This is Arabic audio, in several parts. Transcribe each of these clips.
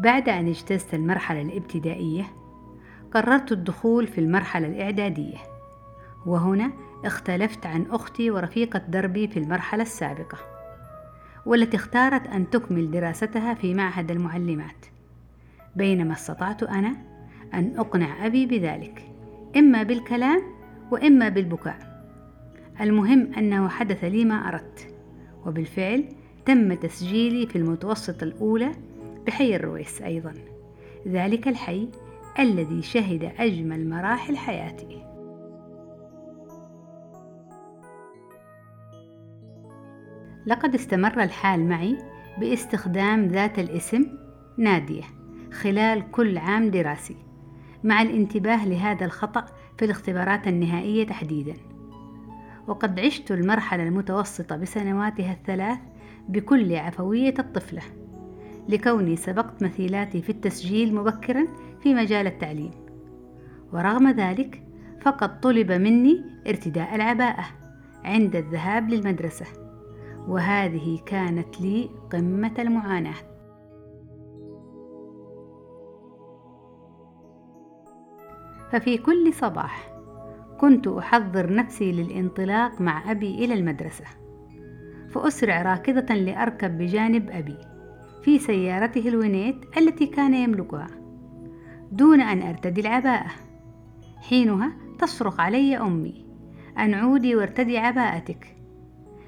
بعد أن اجتزت المرحلة الابتدائية قررت الدخول في المرحلة الإعدادية. وهنا اختلفت عن أختي ورفيقة دربي في المرحلة السابقة والتي اختارت أن تكمل دراستها في معهد المعلمات. بينما استطعت أنا أن أقنع أبي بذلك إما بالكلام وإما بالبكاء. المهم أنه حدث لي ما أردت وبالفعل تم تسجيلي في المتوسطة الأولى بحي الرويس أيضا. ذلك الحي الذي شهد أجمل مراحل حياتي لقد استمر الحال معي باستخدام ذات الاسم نادية خلال كل عام دراسي مع الانتباه لهذا الخطأ في الاختبارات النهائية تحديدا. وقد عشت المرحلة المتوسطة بسنواتها الثلاث بكل عفوية الطفلة. لكوني سبقت مثيلاتي في التسجيل مبكرا في مجال التعليم. ورغم ذلك فقد طلب مني ارتداء العباءة عند الذهاب للمدرسة وهذه كانت لي قمة المعاناة. ففي كل صباح كنت أحضر نفسي للانطلاق مع أبي إلى المدرسة فأسرع راكضة لأركب بجانب أبي. في سيارته الونيت التي كان يملكها دون أن أرتدي العباءة. حينها تصرخ علي أمي أن عودي وارتدي عباءتك.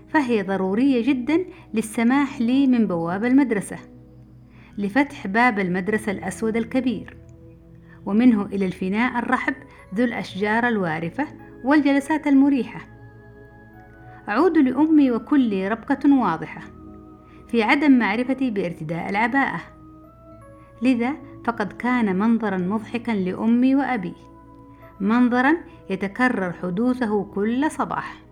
فهي ضرورية جدا للسماح لي من بواب المدرسة لفتح باب المدرسة الأسود الكبير ومنه إلى الفناء الرحب ذو الأشجار الوارفة والجلسات المريحة. أعود لأمي وكلي ربقة واضحة. في عدم معرفتي بارتداء العباءة. لذا فقد كان منظرا مضحكا لأمي وأبي. منظرا يتكرر حدوثه كل صباح.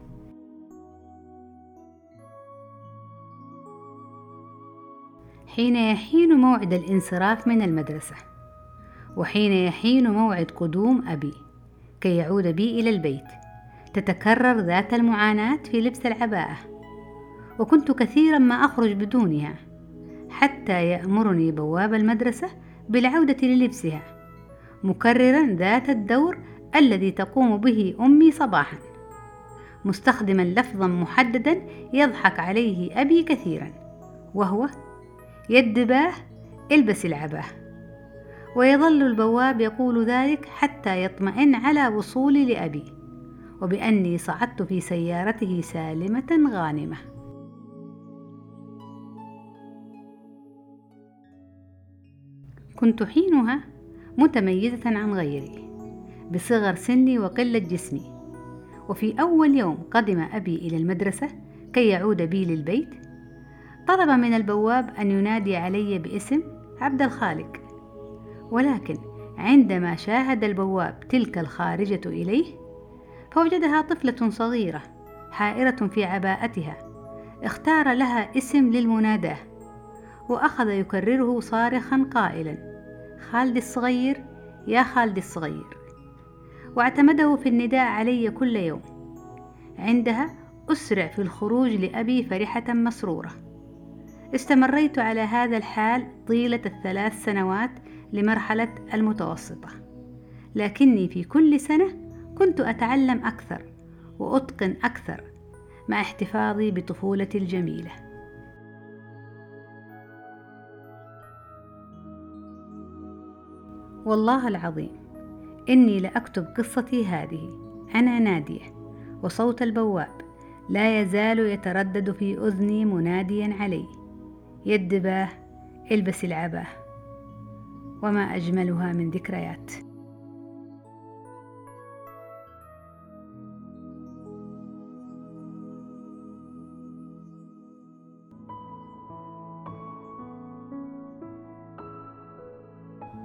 حين يحين موعد الانصراف من المدرسة. وحين يحين موعد قدوم أبي. كي يعود بي إلى البيت. تتكرر ذات المعاناة في لبس العباءة. وكنت كثيرا ما أخرج بدونها حتى يأمرني بواب المدرسة بالعودة للبسها مكررا ذات الدور الذي تقوم به أمي صباحا مستخدما لفظا محددا يضحك عليه أبي كثيرا وهو يد باه البس العباه. ويظل البواب يقول ذلك حتى يطمئن على وصولي لأبي وبأني صعدت في سيارته سالمة غانمة. كنت حينها متميزة عن غيري بصغر سني وقلة جسمي. وفي أول يوم قدم أبي إلى المدرسة كي يعود بي للبيت طلب من البواب أن ينادي علي باسم عبد الخالق. ولكن عندما شاهد البواب تلك الخارجة إليه فوجدها طفلة صغيرة حائرة في عباءتها اختار لها اسم للمناداة وأخذ يكرره صارخا قائلا خالد الصغير يا خالد الصغير. واعتمده في النداء علي كل يوم. عندها أسرع في الخروج لأبي فرحة مسرورة. استمريت على هذا الحال طيلة الثلاث سنوات لمرحلة المتوسطة. لكني في كل سنة كنت أتعلم أكثر وأتقن أكثر مع احتفاظي بطفولتي الجميلة. والله العظيم إني لأكتب قصتي هذه. أنا نادية وصوت البواب لا يزال يتردد في أذني مناديا علي. باه البس العباه. وما أجملها من ذكريات.